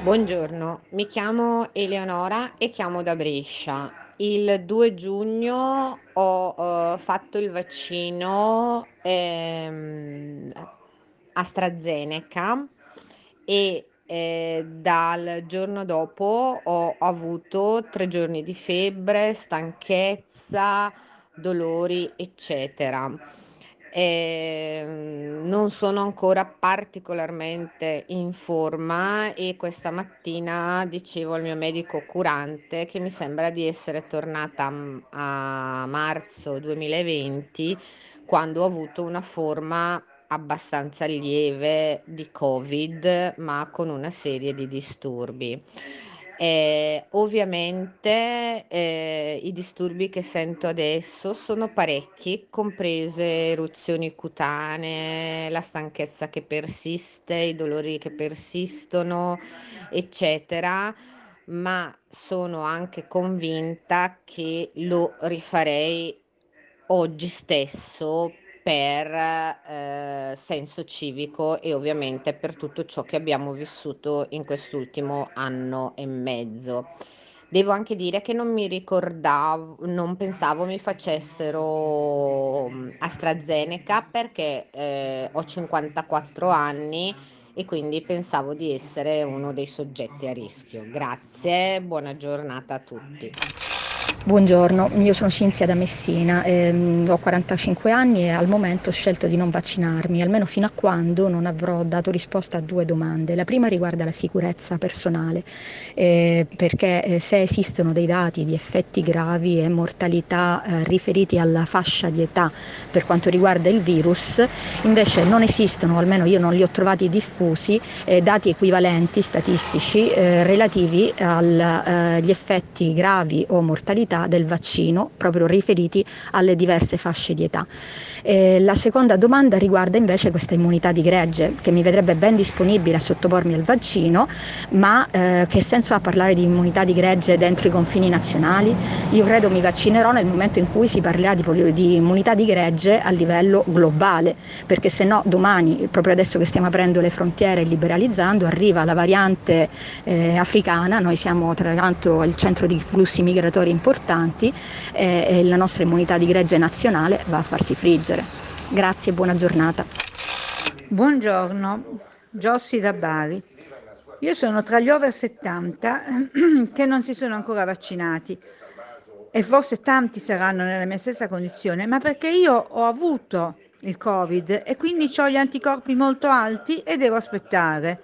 Buongiorno, mi chiamo Eleonora e chiamo da Brescia. Il 2 giugno ho eh, fatto il vaccino ehm, AstraZeneca e eh, dal giorno dopo ho avuto tre giorni di febbre, stanchezza, dolori, eccetera. Ehm, non sono ancora particolarmente in forma e questa mattina dicevo al mio medico curante che mi sembra di essere tornata mm, a marzo 2020 quando ho avuto una forma abbastanza lieve di Covid, ma con una serie di disturbi. Eh, ovviamente eh, i disturbi che sento adesso sono parecchi, comprese eruzioni cutanee, la stanchezza che persiste, i dolori che persistono, eccetera, ma sono anche convinta che lo rifarei oggi stesso per eh, senso civico e ovviamente per tutto ciò che abbiamo vissuto in quest'ultimo anno e mezzo. Devo anche dire che non mi ricordavo, non pensavo mi facessero mm, AstraZeneca perché eh, ho 54 anni e quindi pensavo di essere uno dei soggetti a rischio. Grazie, buona giornata a tutti. Buongiorno, io sono Cinzia da Messina, ehm, ho 45 anni e al momento ho scelto di non vaccinarmi, almeno fino a quando non avrò dato risposta a due domande. La prima riguarda la sicurezza personale, eh, perché eh, se esistono dei dati di effetti gravi e mortalità eh, riferiti alla fascia di età per quanto riguarda il virus, invece non esistono, almeno io non li ho trovati diffusi, eh, dati equivalenti statistici eh, relativi agli eh, effetti gravi o mortalità del vaccino, proprio riferiti alle diverse fasce di età. Eh, la seconda domanda riguarda invece questa immunità di gregge, che mi vedrebbe ben disponibile a sottopormi al vaccino, ma eh, che senso ha parlare di immunità di gregge dentro i confini nazionali? Io credo mi vaccinerò nel momento in cui si parlerà di, di immunità di gregge a livello globale, perché se no domani, proprio adesso che stiamo aprendo le frontiere e liberalizzando, arriva la variante eh, africana, noi siamo tra l'altro il centro di flussi migratori importanti, eh, e la nostra immunità di gregge nazionale va a farsi friggere. Grazie e buona giornata. Buongiorno, Giossi da Bari. Io sono tra gli over 70 che non si sono ancora vaccinati e forse tanti saranno nella mia stessa condizione, ma perché io ho avuto il Covid e quindi ho gli anticorpi molto alti e devo aspettare.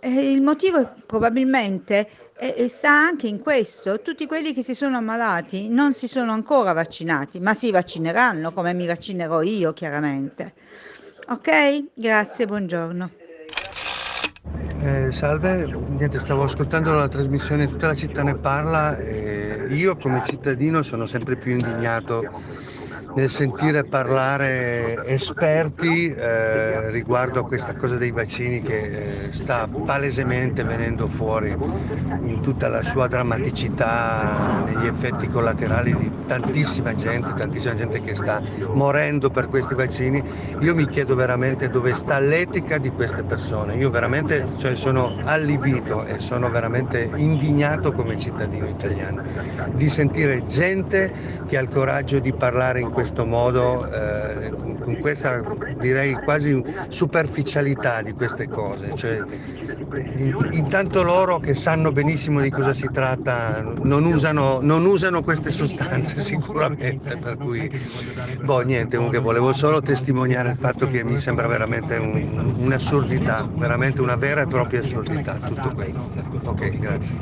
E il motivo probabilmente e, sta anche in questo, tutti quelli che si sono ammalati non si sono ancora vaccinati, ma si vaccineranno come mi vaccinerò io chiaramente. Ok? Grazie, buongiorno. Eh, salve, niente, stavo ascoltando la trasmissione Tutta la città ne parla e io come cittadino sono sempre più indignato nel sentire parlare esperti eh, riguardo a questa cosa dei vaccini che eh, sta palesemente venendo fuori in tutta la sua drammaticità, negli effetti collaterali di tantissima gente, tantissima gente che sta morendo per questi vaccini. Io mi chiedo veramente dove sta l'etica di queste persone. Io veramente cioè, sono allibito e sono veramente indignato come cittadino italiano di sentire gente che ha il coraggio di parlare in questo modo, eh, con, con, questa direi quasi superficialità di queste cose. Cioè, intanto loro che sanno benissimo di cosa si tratta non usano, non usano queste sostanze sicuramente, per cui boh, niente, comunque volevo solo testimoniare il fatto che mi sembra veramente un, un'assurdità, veramente una vera e propria assurdità tutto quello. Ok, grazie.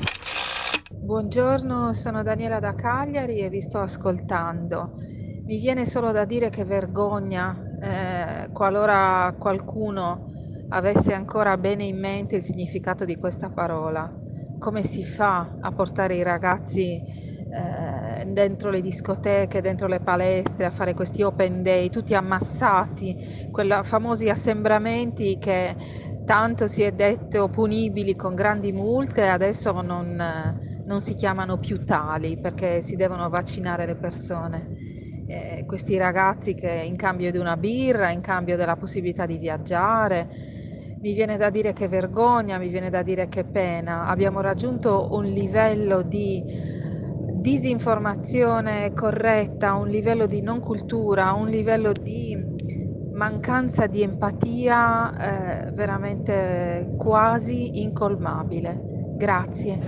Buongiorno, sono Daniela da Cagliari e vi sto ascoltando. Mi viene solo da dire che vergogna eh, qualora qualcuno avesse ancora bene in mente il significato di questa parola. Come si fa a portare i ragazzi eh, dentro le discoteche, dentro le palestre, a fare questi open day, tutti ammassati, quei famosi assembramenti che tanto si è detto punibili con grandi multe, adesso non, non si chiamano più tali perché si devono vaccinare le persone eh, questi ragazzi che in cambio di una birra, in cambio della possibilità di viaggiare, mi viene da dire che vergogna, mi viene da dire che pena. Abbiamo raggiunto un livello di disinformazione corretta, un livello di non cultura, un livello di mancanza di empatia eh, veramente quasi incolmabile. Grazie.